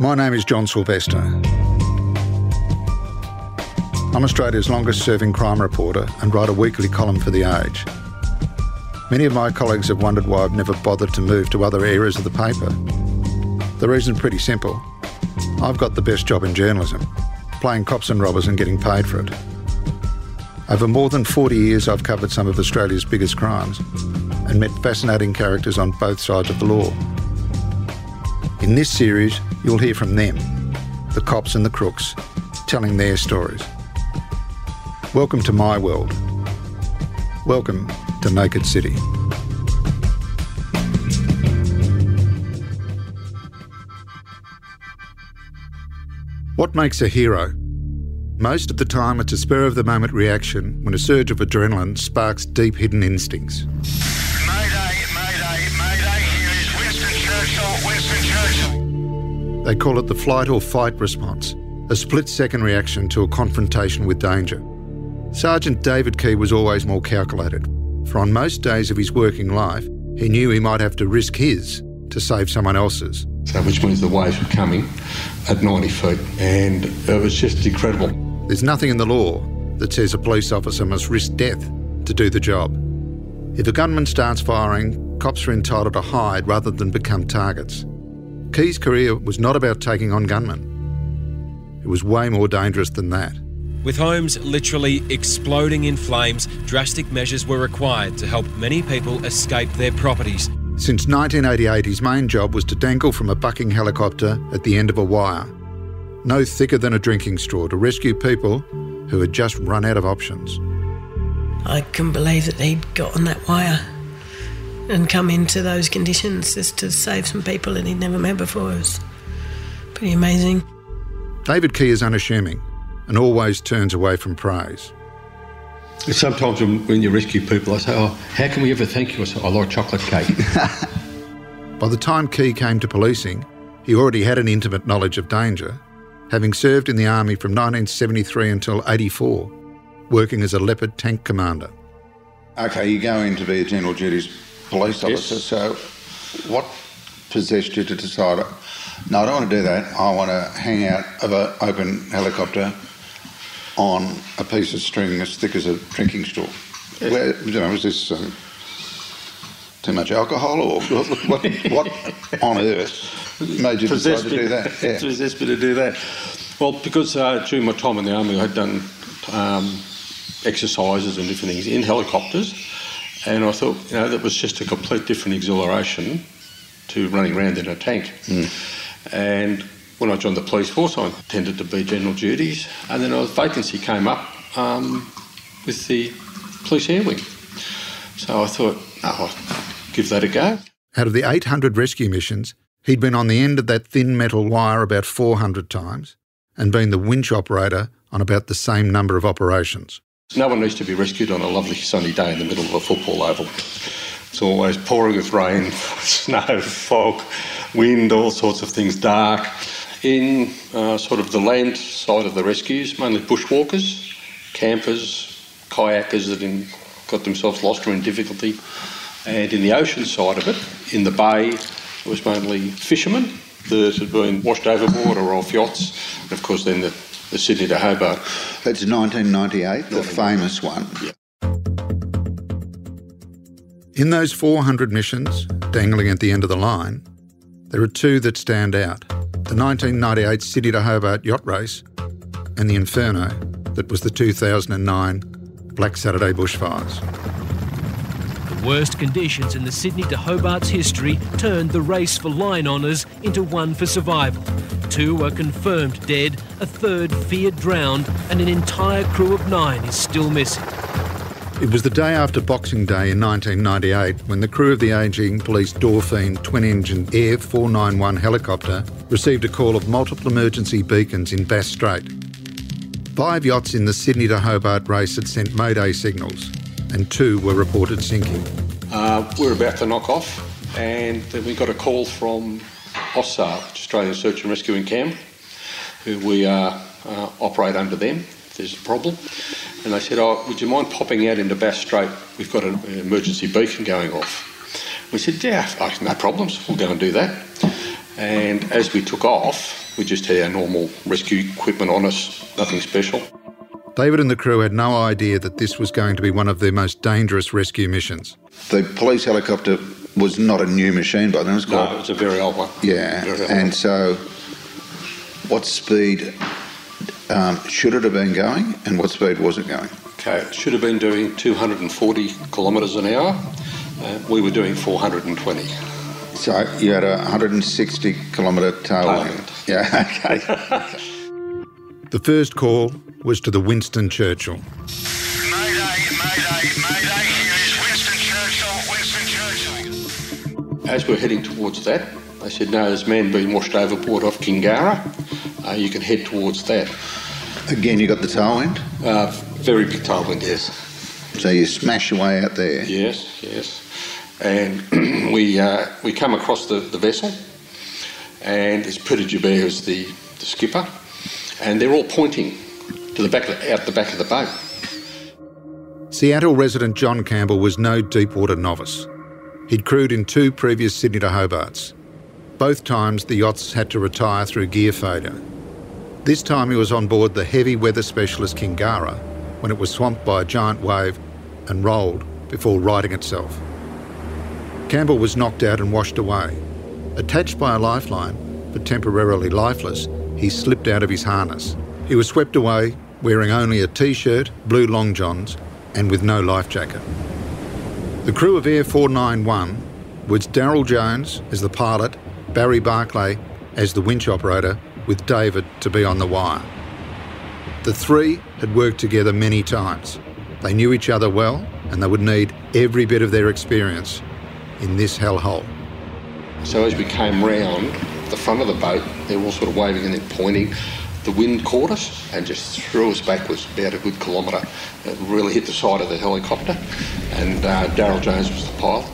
My name is John Silvester. I'm Australia's longest serving crime reporter and write a weekly column for The Age. Many of my colleagues have wondered why I've never bothered to move to other areas of the paper. The reason's pretty simple. I've got the best job in journalism, playing cops and robbers and getting paid for it. Over more than 40 years, I've covered some of Australia's biggest crimes and met fascinating characters on both sides of the law. In this series, you'll hear from them, the cops and the crooks, telling their stories. Welcome to my world. Welcome to Naked City. What makes a hero? Most of the time, it's a spur of the moment reaction when a surge of adrenaline sparks deep hidden instincts. Mayday, mayday, mayday, here is Winston Churchill, Winston Churchill. They call it the flight or fight response, a split second reaction to a confrontation with danger. Sergeant David Key was always more calculated, for on most days of his working life, he knew he might have to risk his to save someone else's. So, which means the waves were coming at 90 feet, and it was just incredible. There's nothing in the law that says a police officer must risk death to do the job. If a gunman starts firing, cops are entitled to hide rather than become targets. Key's career was not about taking on gunmen. It was way more dangerous than that. With homes literally exploding in flames, drastic measures were required to help many people escape their properties. Since 1988, his main job was to dangle from a bucking helicopter at the end of a wire, no thicker than a drinking straw, to rescue people who had just run out of options. I couldn't believe that he'd got on that wire and come into those conditions just to save some people that he'd never met before. It was pretty amazing. David Key is unassuming and always turns away from praise. Sometimes when, when you rescue people, I say, Oh, how can we ever thank you? I say, I like chocolate cake. By the time Key came to policing, he already had an intimate knowledge of danger, having served in the Army from 1973 until 84, working as a Leopard tank commander. Okay, you go in to be a general duties police officer. So, what possessed you to decide? No, I don't want to do that. I want to hang out of an open helicopter on a piece of string as thick as a drinking straw. Where, you know, was this um, too much alcohol, or what, what, what on earth made you decide to do that? Yeah. Possessed me to do that. Well, because uh, during my time in the army, I had done um, exercises and different things in helicopters, and I thought, you know, that was just a complete different exhilaration to running around in a tank. And when I joined the police force, I intended to be general duties, and then a vacancy came up um, with the police air wing. So I thought, oh, I'll give that a go. Out of the 800 rescue missions, he'd been on the end of that thin metal wire about 400 times and been the winch operator on about the same number of operations. No one needs to be rescued on a lovely sunny day in the middle of a football oval. It's always pouring with rain, snow, fog, wind, all sorts of things, dark. In uh, sort of the land side of the rescues, mainly bushwalkers, campers, kayakers that in, got themselves lost or in difficulty. And in the ocean side of it, in the bay, it was mainly fishermen that had been washed overboard or off yachts. And of course, then the, the Sydney to Hobart. That's 1998, the famous one. In those 400 missions, dangling at the end of the line, there are two that stand out the 1998 Sydney to Hobart yacht race and the Inferno that was the 2009 Black Saturday bushfires. Worst conditions in the Sydney to Hobart's history turned the race for line honours into one for survival. Two are confirmed dead, a third feared drowned, and an entire crew of nine is still missing. It was the day after Boxing Day in 1998 when the crew of the ageing police Dauphin twin engine Air 491 helicopter received a call of multiple emergency beacons in Bass Strait. Five yachts in the Sydney to Hobart race had sent Mayday signals, and two were reported sinking. Uh, we were about to knock off, and then we got a call from AusSAR, Australian Search and Rescue in Canberra, who we uh, uh, operate under them there's a problem. And they said, oh, would you mind popping out into Bass Strait? We've got an emergency beacon going off. We said, yeah, oh, no problems, we'll go and do that. And as we took off, We just had our normal rescue equipment on us, nothing special. David and the crew had no idea that this was going to be one of their most dangerous rescue missions. The police helicopter was not a new machine by then. It was quite, No, it's a very old one. yeah. Very old And one. so, what speed um, should it have been going, and what speed was it going? Okay, it should have been doing 240 kilometres an hour. Uh, we were doing 420. So you had a 160 kilometre tailwind. Tailwind. Yeah. Okay. The first call was to the Winston Churchill. Mayday, mayday, mayday. Here is Winston Churchill, Winston Churchill. As we're heading towards that, they said, no, there's men being washed overboard off Kingurra. Uh, you can head towards that. Again, you got the tailwind. Uh, very big tailwind, yes. So you smash your way out there. Yes, yes. And we uh, we come across the, the vessel, and it's Peter Joubert who's the, the skipper, and they're all pointing to the back out the back of the boat. Seattle resident John Campbell was no deepwater novice. He'd crewed in two previous Sydney to Hobarts. Both times the yachts had to retire through gear failure. This time he was on board the heavy weather specialist Kingurra when it was swamped by a giant wave and rolled before righting itself. Campbell was knocked out and washed away. Attached by a lifeline, but temporarily lifeless, he slipped out of his harness. He was swept away wearing only a t-shirt, blue long johns, and with no life jacket. The crew of Air 491 was Daryl Jones as the pilot, Barry Barclay as the winch operator, with David to be on the wire. The three had worked together many times. They knew each other well and they would need every bit of their experience in this hellhole. So as we came round the front of the boat, they were all sort of waving and pointing. The wind caught us and just threw us backwards about a good kilometre. It really hit the side of the helicopter. And uh, Daryl Jones was the pilot,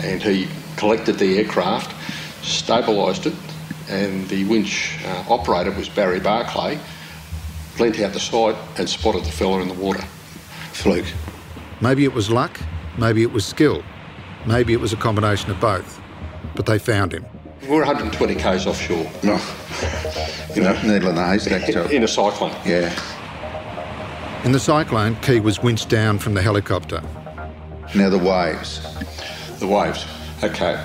and he collected the aircraft, stabilised it, and the winch uh, operator was Barry Barclay. Leant out the side and spotted the fella in the water. Fluke. Maybe it was luck, maybe it was skill, maybe it was a combination of both. But they found him. We're 120 k's offshore No. You know, needle in the haystack. So, in a cyclone. yeah. In the cyclone, Key was winched down from the helicopter. Now the waves. The waves. Okay.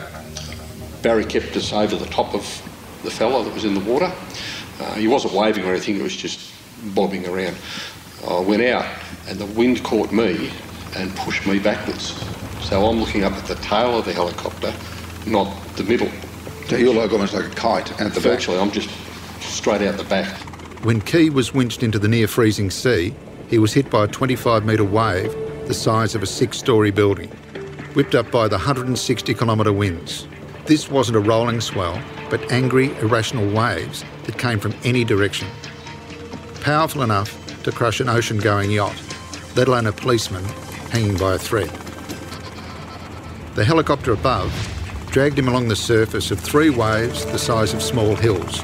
Barry kept us over the top of the fella that was in the water. Uh, he wasn't waving or anything, it was just bobbing around. I went out and the wind caught me and pushed me backwards. So I'm looking up at the tail of the helicopter, not the middle. So you're almost like a kite out the back. Virtually, I'm just straight out the back. When Key was winched into the near freezing sea, he was hit by a 25 metre wave the size of a six story building, whipped up by the 160 kilometre winds. This wasn't a rolling swell, but angry, irrational waves that came from any direction. Powerful enough to crush an ocean going yacht, let alone a policeman hanging by a thread. The helicopter above dragged him along the surface of three waves the size of small hills.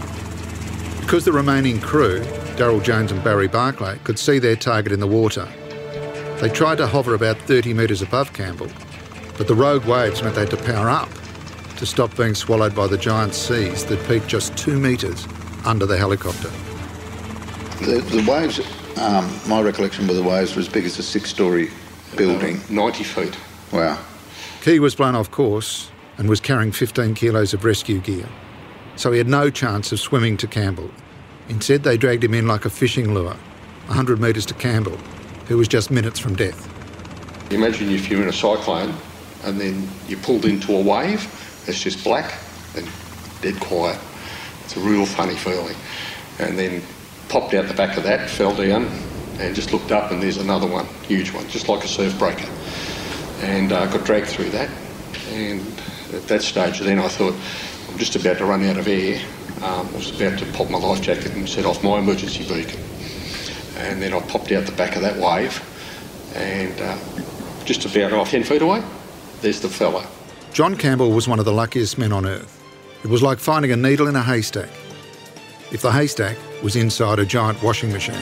Because the remaining crew, Daryl Jones and Barry Barclay, could see their target in the water, they tried to hover about 30 metres above Campbell, but the rogue waves meant they had to power up to stop being swallowed by the giant seas that peaked just two metres under the helicopter. The, the waves, um, my recollection of the waves were as big as a six story building. Uh, 90 feet. Wow. Key was blown off course and was carrying 15 kilos of rescue gear, so he had no chance of swimming to Campbell. Instead, they dragged him in like a fishing lure, 100 metres to Campbell, who was just minutes from death. Imagine if you're in a cyclone and then you're pulled into a wave, it's just black and dead quiet. It's a real funny feeling. And then popped out the back of that, fell down, and just looked up and there's another one, huge one, just like a surf breaker. And uh, got dragged through that. And at that stage, then I thought, I'm just about to run out of air. Um, I was about to pop my life jacket and set off my emergency beacon. And then I popped out the back of that wave and uh, just about oh, 10 feet away, there's the fella. John Campbell was one of the luckiest men on earth. It was like finding a needle in a haystack, if the haystack was inside a giant washing machine.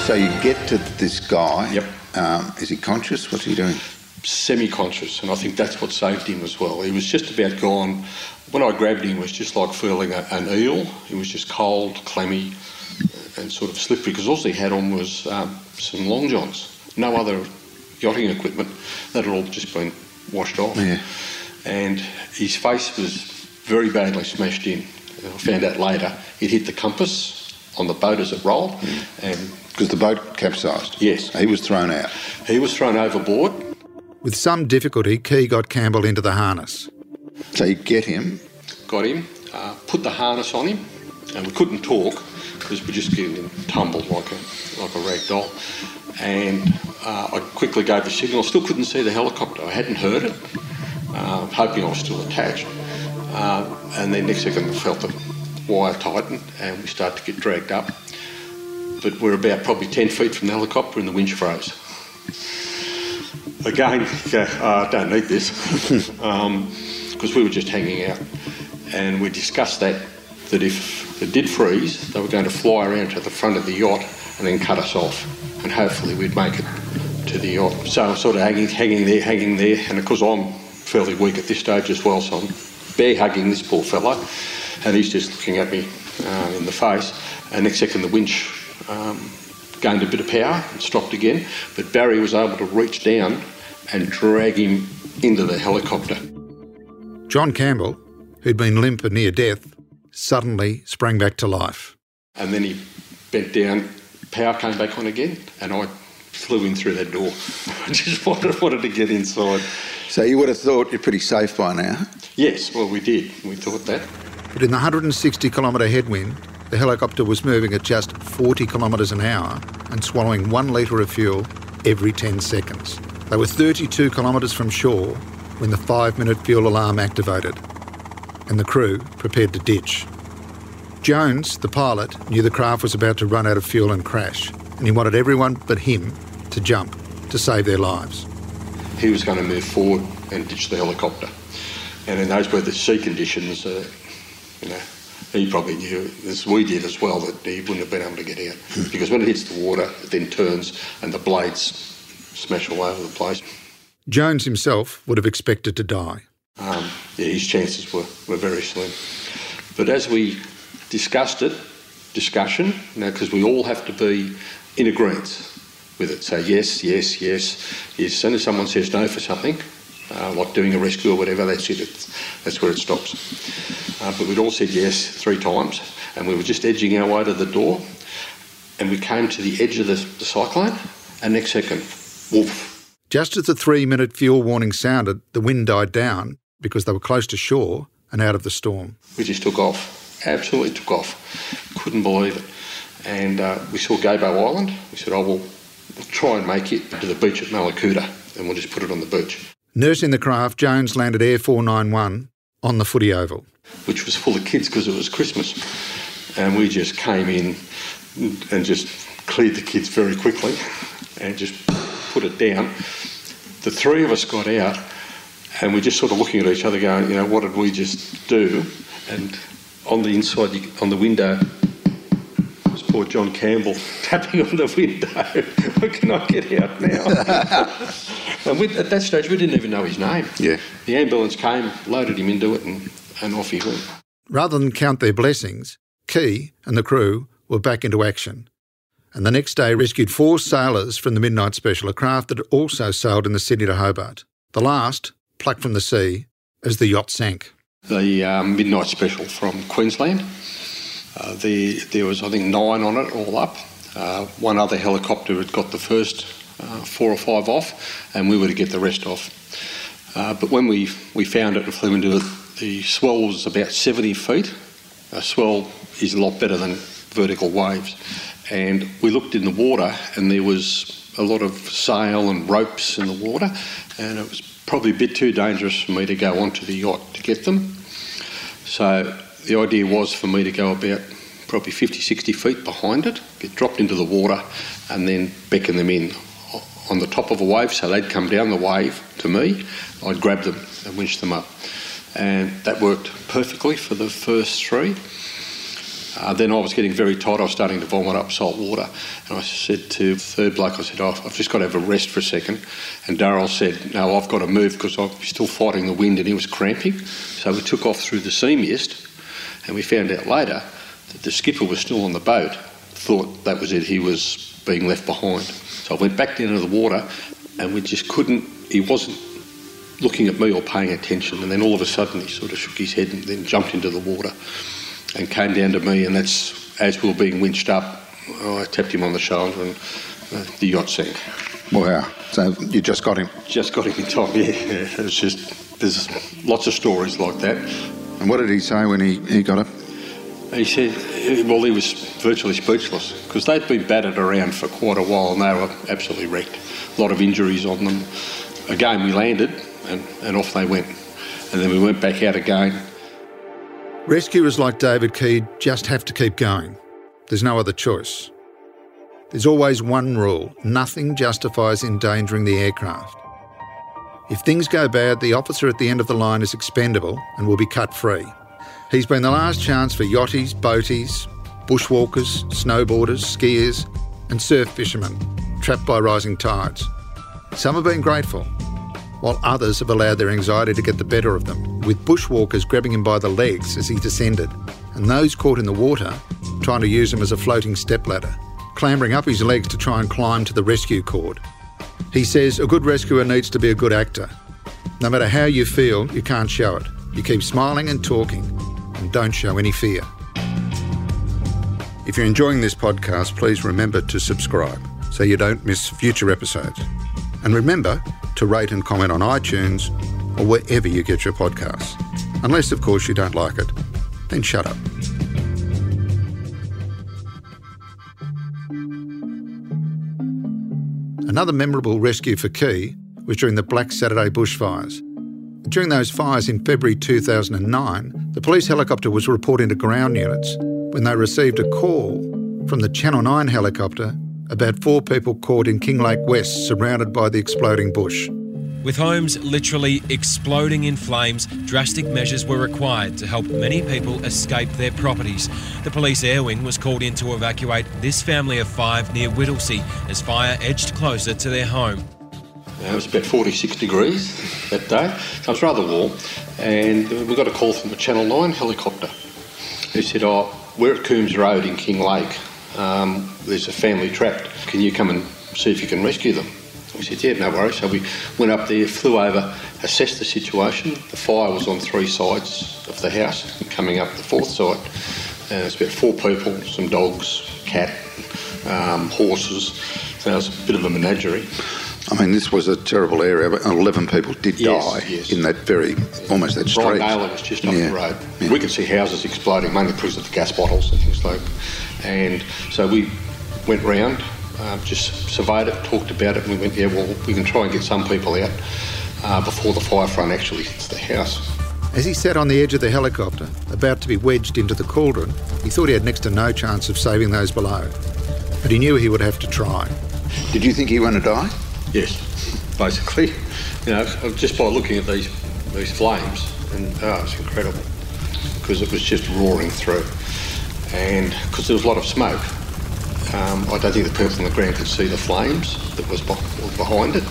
So you get to this guy. Yep. Um, is he conscious? What's he doing? Semi-conscious, and I think that's what saved him as well. He was just about gone. When I grabbed him, it was just like feeling a, an eel. He was just cold, clammy, and sort of slippery because all he had on was um, some long johns, no other yachting equipment. That had all just been washed off. Yeah. And his face was very badly smashed in. I found out later it hit the compass on the boat as it rolled, and Because the boat capsized. Yes. He was thrown out. he was thrown overboard. With some difficulty, Key got Campbell into the harness. So you get him. got him, uh, put the harness on him, and we couldn't talk because we just getting him tumbled like a like a rag doll. And uh, I quickly gave the signal. I Still couldn't see the helicopter. I hadn't heard it, uh, hoping I was still attached. Uh, and then next second, I felt the wire tighten, and we started to get dragged up. But we're about probably 10 feet from the helicopter, and the winch froze. Again, oh, I don't need this, because we were just hanging out. And we discussed that, that if it did freeze, they were going to fly around to the front of the yacht and then cut us off. And hopefully we'd make it to the yacht. So I'm sort of hanging, hanging there, hanging there. And of course I'm fairly weak at this stage as well, so I'm bear hugging this poor fellow. And he's just looking at me uh, in the face. And next second the winch um, gained a bit of power and stopped again. But Barry was able to reach down and drag him into the helicopter. John Campbell, who'd been limp and near death, suddenly sprang back to life. And then he bent down, power came back on again, and I flew in through that door. I just wanted, wanted to get inside. So you would have thought you're pretty safe by now. Yes, well, we did. We thought that. But in the 160 kilometre headwind, the helicopter was moving at just 40 kilometres an hour and swallowing one litre of fuel every 10 seconds. They were 32 kilometres from shore when the five minute fuel alarm activated and the crew prepared to ditch. Jones, the pilot, knew the craft was about to run out of fuel and crash, and he wanted everyone but him to jump to save their lives. He was going to move forward and ditch the helicopter. And in those were the sea conditions, uh, you know, he probably knew, as we did as well, that he wouldn't have been able to get out. because when it hits the water, it then turns and the blades smash all over the place. Jones himself would have expected to die. um, yeah, his chances were, were very slim. But as we discussed it, discussion, know, because we all have to be in agreement with it. So yes, yes, yes. As soon as someone says no for something, uh, like doing a rescue or whatever, that's it. It's, that's where it stops. Uh, but we'd all said yes three times, and we were just edging our way to the door, and we came to the edge of the, the cyclone, and next second, woof, Just as the three minute fuel warning sounded, the wind died down because they were close to shore and out of the storm. we just took off. Absolutely took off. Couldn't believe it. And uh, we saw Gabo Island. We said, oh, we'll, we'll try and make it to the beach at Mallacoota and we'll just put it on the beach, Nursing the craft, Jones landed Air 491 on the footy oval. which was full of kids because it was Christmas. And we just came in and just cleared the kids very quickly and just put it down. The three of us got out and we're just sort of looking at each other going, you know, what did we just do? And on the inside, on the window, poor John Campbell tapping on the window. when can I get out now? and we, at that stage, we didn't even know his name. Yeah. The ambulance came, loaded him into it, and, and off he went. Rather than count their blessings, Key and the crew were back into action. And the next day rescued four sailors from the Midnight Special, a craft that had also sailed in the Sydney to Hobart. The last, plucked from the sea, as the yacht sank. The um, Midnight Special from Queensland. Uh, the, there was, I think, nine on it all up. Uh, one other helicopter had got the first uh, four or five off, and we were to get the rest off. Uh, but when we, we found it and flew into it, the swell was about 70 feet. A swell is a lot better than vertical waves. And we looked in the water, and there was a lot of sail and ropes in the water, and it was probably a bit too dangerous for me to go onto the yacht to get them. So the idea was for me to go about probably 50, 60 feet behind it, get dropped into the water, and then beckon them in on the top of a wave. So they'd come down the wave to me, I'd grab them and winch them up. And that worked perfectly for the first three. Uh, then I was getting very tired. I was starting to vomit up salt water. And I said to the third bloke, I said, oh, I've just got to have a rest for a second. And Darrell said, no, I've got to move because I'm still fighting the wind and he was cramping. So we took off through the sea mist and we found out later that the skipper was still on the boat. Thought that was it, he was being left behind. So I went back down to the water and we just couldn't, he wasn't looking at me or paying attention. And then all of a sudden he sort of shook his head and then jumped into the water and came down to me. And that's as we were being winched up, I tapped him on the shoulder and uh, the yacht sank. Wow. So you just got him. Just got him in time, yeah. yeah. It was just, there's lots of stories like that. And what did he say when he, he got it? He said, well, he was virtually speechless because they'd been battered around for quite a while and they were absolutely wrecked. A lot of injuries on them. Again, we landed and, and off they went. And then we went back out again. Rescuers like David Key just have to keep going. There's no other choice. There's always one rule nothing justifies endangering the aircraft. If things go bad, the officer at the end of the line is expendable and will be cut free. He's been the last chance for yachties, boaties, bushwalkers, snowboarders, skiers, and surf fishermen trapped by rising tides. Some have been grateful, while others have allowed their anxiety to get the better of them, with bushwalkers grabbing him by the legs as he descended, and those caught in the water trying to use him as a floating stepladder, clambering up his legs to try and climb to the rescue cord. He says a good rescuer needs to be a good actor. No matter how you feel, you can't show it. You keep smiling and talking, and don't show any fear. If you're enjoying this podcast, please remember to subscribe so you don't miss future episodes. And remember to rate and comment on iTunes or wherever you get your podcasts. Unless, of course, you don't like it, then shut up. Another memorable rescue for Key was during the Black Saturday bushfires. During those fires in February 2009, the police helicopter was reporting to ground units when they received a call from the Channel 9 helicopter about four people caught in Kinglake West, surrounded by the exploding bush. With homes literally exploding in flames, drastic measures were required to help many people escape their properties. The police air wing was called in to evacuate this family of five near Whittlesea as fire edged closer to their home. It was about 46 degrees that day, so it was rather warm. And we got a call from the Channel 9 helicopter who said, Oh, we're at Coombs Road in Kinglake. Um, there's a family trapped. Can you come and see if you can rescue them? We said, yeah, no worries. So we went up there, flew over, assessed the situation. The fire was on three sides of the house, coming up the fourth side. And it's about four people, some dogs, cat, um, horses. So it was a bit of a menagerie. I mean, this was a terrible area, but 11 people did Yes, die yes. in that very, almost that street. Brian Naylor was just up Yeah, the road. yeah. We could see houses exploding, mainly because of the gas bottles and things like And so we went round, um, just surveyed it, talked about it, and we went, yeah, well, we can try and get some people out uh, before the fire front actually hits the house. As he sat on the edge of the helicopter, about to be wedged into the cauldron, he thought he had next to no chance of saving those below. But he knew he would have to try. Did you think he went to die? Yes, basically. You know, just by looking at these these flames, and oh, it's incredible because it was just roaring through, and because there was a lot of smoke. Um, I don't think the people on the ground could see the flames that was behind it,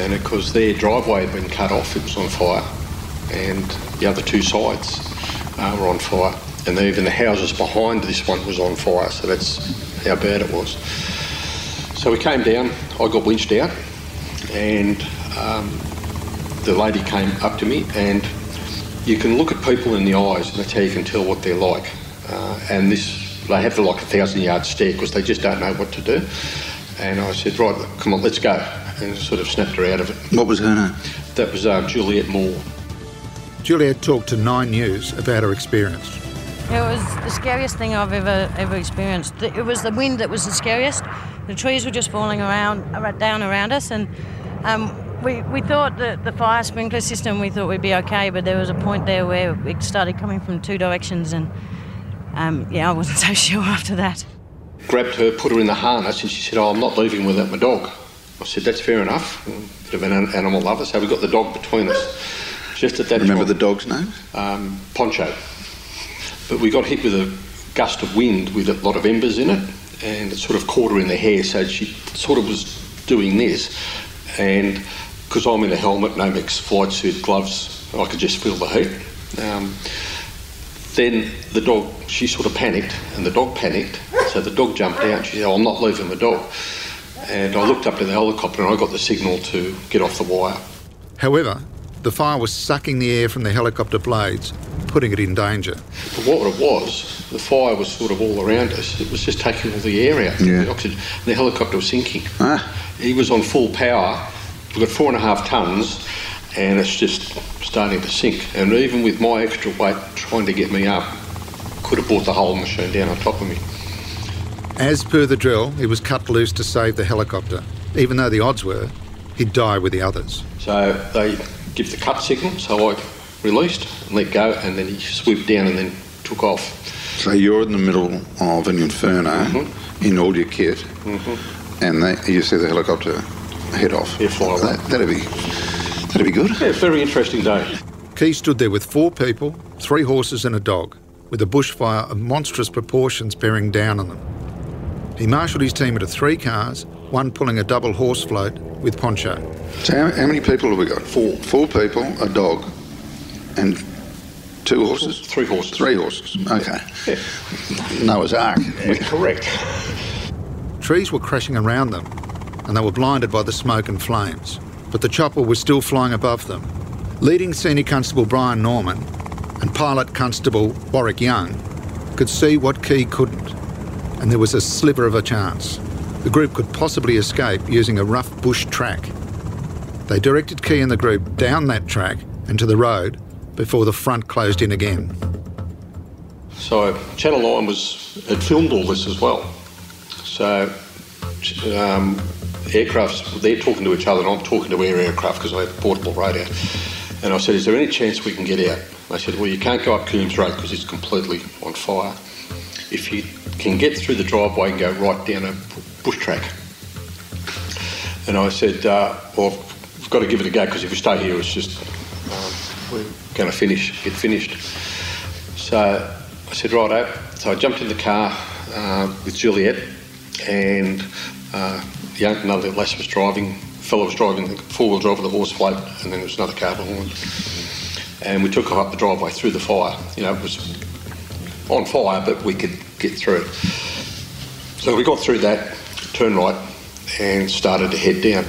and because their driveway had been cut off, it was on fire, and the other two sides uh, were on fire, and even the houses behind this one was on fire. So that's how bad it was. So we came down, I got winched out, and um, the lady came up to me, and you can look at people in the eyes, and that's how you can tell what they're like. Uh, and this, they have to like a thousand yard stare because they just don't know what to do. And I said, right, come on, let's go, and sort of snapped her out of it. What was her name? That was um, Juliet Moore. Juliet talked to Nine News about her experience. It was the scariest thing I've ever ever experienced. It was the wind that was the scariest. The trees were just falling around down around us, and um, we we thought that the fire sprinkler system we thought we'd be okay, but there was a point there where it started coming from two directions, and um, yeah, I wasn't so sure after that. Grabbed her, put her in the harness, and she said, oh, I'm not leaving without my dog. I said, that's fair enough. Bit of an an- animal lover, so we got the dog between us. Just at that moment. Remember time- the dog's name? um, Poncho. But we got hit with a gust of wind with a lot of embers in it, and it sort of caught her in the hair. So she sort of was doing this, and because I'm in a helmet, Nomex flight suit, gloves, I could just feel the heat. Um, then the dog, she sort of panicked, and the dog panicked. So the dog jumped out. She said, oh, "I'm not leaving the dog." And I looked up to the helicopter, and I got the signal to get off the wire. However, the fire was sucking the air from the helicopter blades, putting it in danger. But what it was, the fire was sort of all around us. It was just taking all the air out, Yeah. the oxygen. And the helicopter was sinking. Ah. He was on full power. We've got four and a half tons, and it's just starting to sink. And even with my extra weight trying to get me up, could have brought the whole machine down on top of me. As per the drill, he was cut loose to save the helicopter, even though the odds were he'd die with the others. So they give the cut signal, so I released and let go, and then he swooped down and then took off. So you're in the middle of an inferno Mm-hmm. in all your kit, and they, you see the helicopter head off. Yeah, fly away. That, that'd be that'd be good. Yeah, very interesting day. Key stood there with four people, three horses, and a dog, with a bushfire of monstrous proportions bearing down on them. He marshalled his team into three cars, one pulling a double horse float with Poncho. So how, how many people have we got? Four. Four people, a dog, and two horses. Three horses. Three horses. Okay. Yeah. Noah's Ark. Correct. Trees were crashing around them, and they were blinded by the smoke and flames. But the chopper was still flying above them. Leading Senior Constable Brian Norman and Pilot Constable Warwick Young could see what Key couldn't, and there was a sliver of a chance. The group could possibly escape using a rough bush track. They directed Key and the group down that track and to the road before the front closed in again. So Channel 9 was had filmed all this as well. So um, aircrafts, they're talking to each other and I'm talking to air aircraft because I have portable radio. And I said, is there any chance we can get out? They said, well, you can't go up Coombs Road because it's completely on fire. If you can get through the driveway and go right down a bush track. And I said, uh, well, we've got to give it a go because if we stay here, it's just, um, we're going to finish, get finished. So I said, righto. So I jumped in the car uh, with Juliet and uh, young, another lass was driving, fellow was driving the four-wheel drive with the horse float and then there was another car behind. And we took her up the driveway through the fire. You know, it was on fire, but we could get through. So we got through that, turned right and started to head down.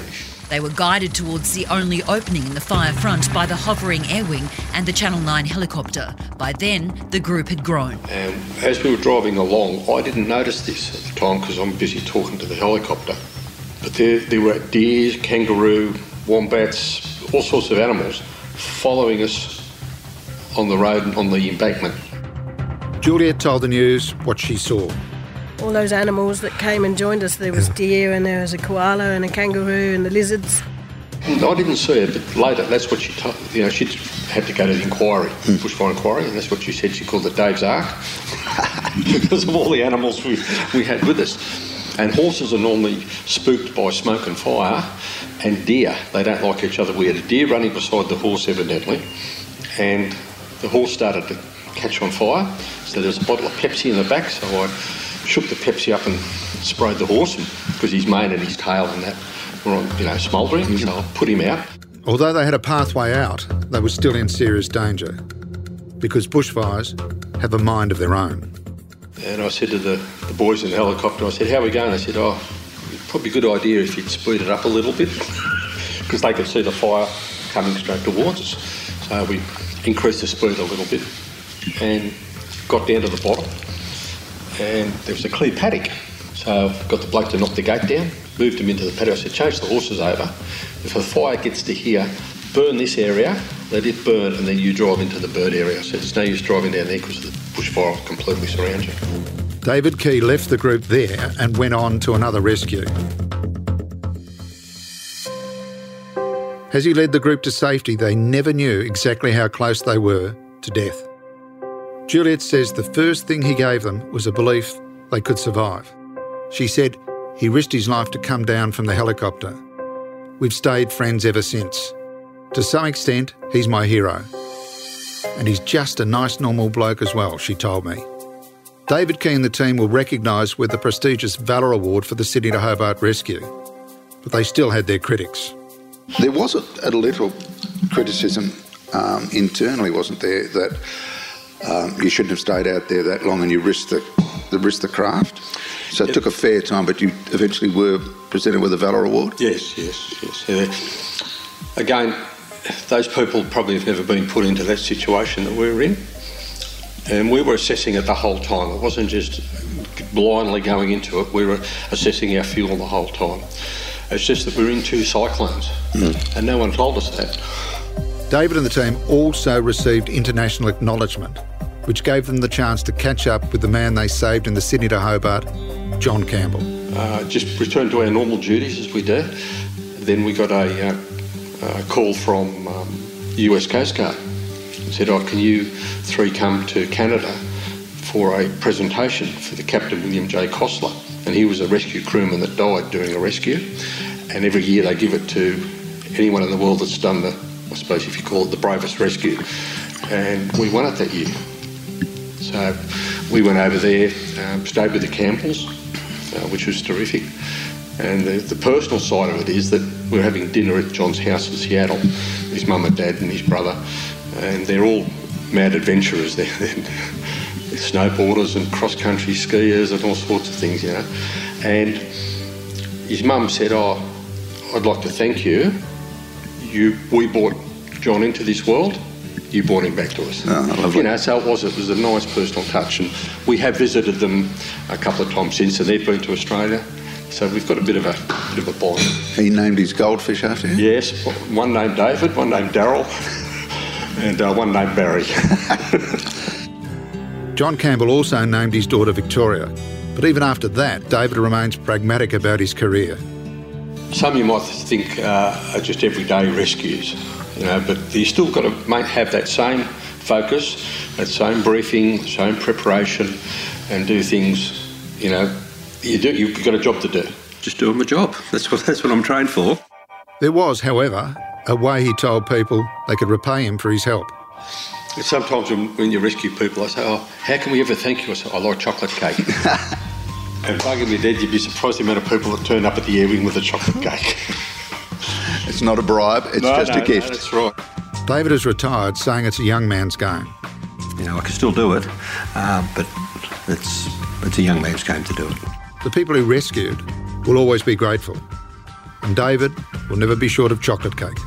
They were guided towards the only opening in the fire front by the hovering air wing and the Channel 9 helicopter. By then, the group had grown. And as we were driving along, I didn't notice this at the time because I'm busy talking to the helicopter. But there, there were deer, kangaroo, wombats, all sorts of animals following us on the road and on the embankment. Juliet told the news what she saw. All those animals that came and joined us there was deer, and there was a koala, and a kangaroo, and the lizards. I didn't see it, but later that's what she told. You know, she had to go to the inquiry, bushfire inquiry, and that's what she said. She called it Dave's Ark because of all the animals we, we had with us. And horses are normally spooked by smoke and fire, and deer. They don't like each other. We had a deer running beside the horse, evidently, and the horse started to catch on fire. So there was a bottle of Pepsi in the back, so I shook the Pepsi up and sprayed the horse because his mane and his tail and that were, on, you know, smouldering. So I put him out. Although they had a pathway out, they were still in serious danger because bushfires have a mind of their own. And I said to the, the boys in the helicopter, I said, how are we going? They said, oh, probably a good idea if you'd speed it up a little bit because they could see the fire coming straight towards us. So we increased the speed a little bit and got down to the bottom and there was a clear paddock. So I got the bloke to knock the gate down, moved him into the paddock. I said, change the horses over. If the fire gets to here, burn this area. let it burn and then you drive into the bird area. Said, it's no use driving down there because the bushfire completely surround you. David Key left the group there and went on to another rescue. As he led the group to safety, they never knew exactly how close they were to death. Juliet says the first thing he gave them was a belief they could survive. She said he risked his life to come down from the helicopter. We've stayed friends ever since. To some extent, he's my hero. And he's just a nice, normal bloke as well, she told me. David Key and the team were recognised with the prestigious Valour Award for the Sydney to Hobart rescue, but they still had their critics. There was a, a little criticism um, internally, wasn't there, that um, you shouldn't have stayed out there that long and you risked the, the risked the craft. So it took a fair time, but you eventually were presented with a Valour Award. Yes, yes, yes. Yeah. Again, those people probably have never been put into that situation that we were in. And we were assessing it the whole time. It wasn't just blindly going into it. We were assessing our fuel the whole time. It's just that we were in two cyclones, and no one told us that. David and the team also received international acknowledgement, which gave them the chance to catch up with the man they saved in the Sydney to Hobart, John Campbell. Uh, just returned to our normal duties as we did. Then we got a, uh, call from um, US Coast Guard. Said, "Oh, can you three come to Canada for a presentation for the Captain William J. Kossler?" And he was a rescue crewman that died during a rescue. And every year they give it to anyone in the world that's done the, I suppose if you call it the bravest rescue. And we won it that year. So we went over there, um, stayed with the Campbells, uh, which was terrific. And the, the personal side of it is that we were having dinner at John's house in Seattle, his mum and dad and his brother, and they're all mad adventurers. They're, they're snowboarders and cross-country skiers and all sorts of things, you know. And his mum said, "Oh, I'd like to thank you. You, we brought John into this world." You brought him back to us. Oh. You know, so it was it was a nice personal touch, and we have visited them a couple of times since, and they've been to Australia, so we've got a bit of a bit of a bond. He named his goldfish after him. Yes, one named David, one named Daryl, and uh, one named Barry. John Campbell also named his daughter Victoria, but even after that, David remains pragmatic about his career. Some you might think uh, are just everyday rescues, Uh, but you still got to make, have that same focus, that same briefing, same preparation, and do things. You know, you do. You've got a job to do. Just doing my job. That's what that's what I'm trained for. There was, however, a way he told people they could repay him for his help. Sometimes when, when you rescue people, I say, "Oh, how can we ever thank you?" I say, "I like chocolate cake." and bugging me dead, you'd be surprised the amount of people that turn up at the air wing with a chocolate cake. It's not a bribe, it's No, just no, a gift. No, that's right. David is retired, saying it's a young man's game. You know, I can still do it, uh, but it's it's a young man's game to do it. The people who rescued will always be grateful. And David will never be short of chocolate cake.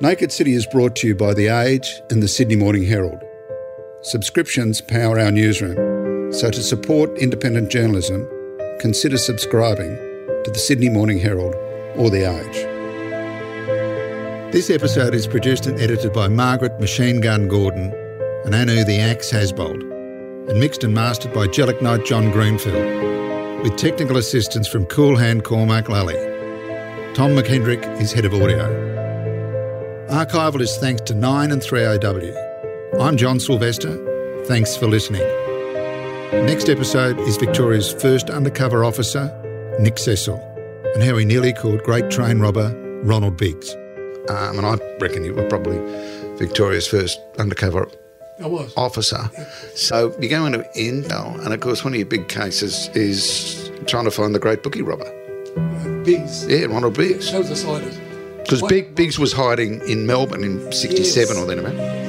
Naked City is brought to you by The Age and the Sydney Morning Herald. Subscriptions power our newsroom, so to support independent journalism, consider subscribing to the Sydney Morning Herald or The Age. This episode is produced and edited by Margaret Machine Gun Gordon and Anu the Axe Hasbold, and mixed and mastered by Jellic Knight John Greenfield, with technical assistance from Cool Hand Cormac Lally. Tom McKendrick is head of audio. Archival is thanks to 9 and 3AW. I'm John Silvester. Thanks for listening. Next episode is Victoria's first undercover officer, Nick Cecil, and how he nearly called great train robber Ronald Biggs. Um, and I reckon you were probably Victoria's first undercover I was. officer. So you go into Intel, and of course, one of your big cases is trying to find the great bookie robber. Biggs. Yeah, Ronald Biggs. That was the slightest. Because Biggs was hiding in Melbourne in 67 Yes. or then about.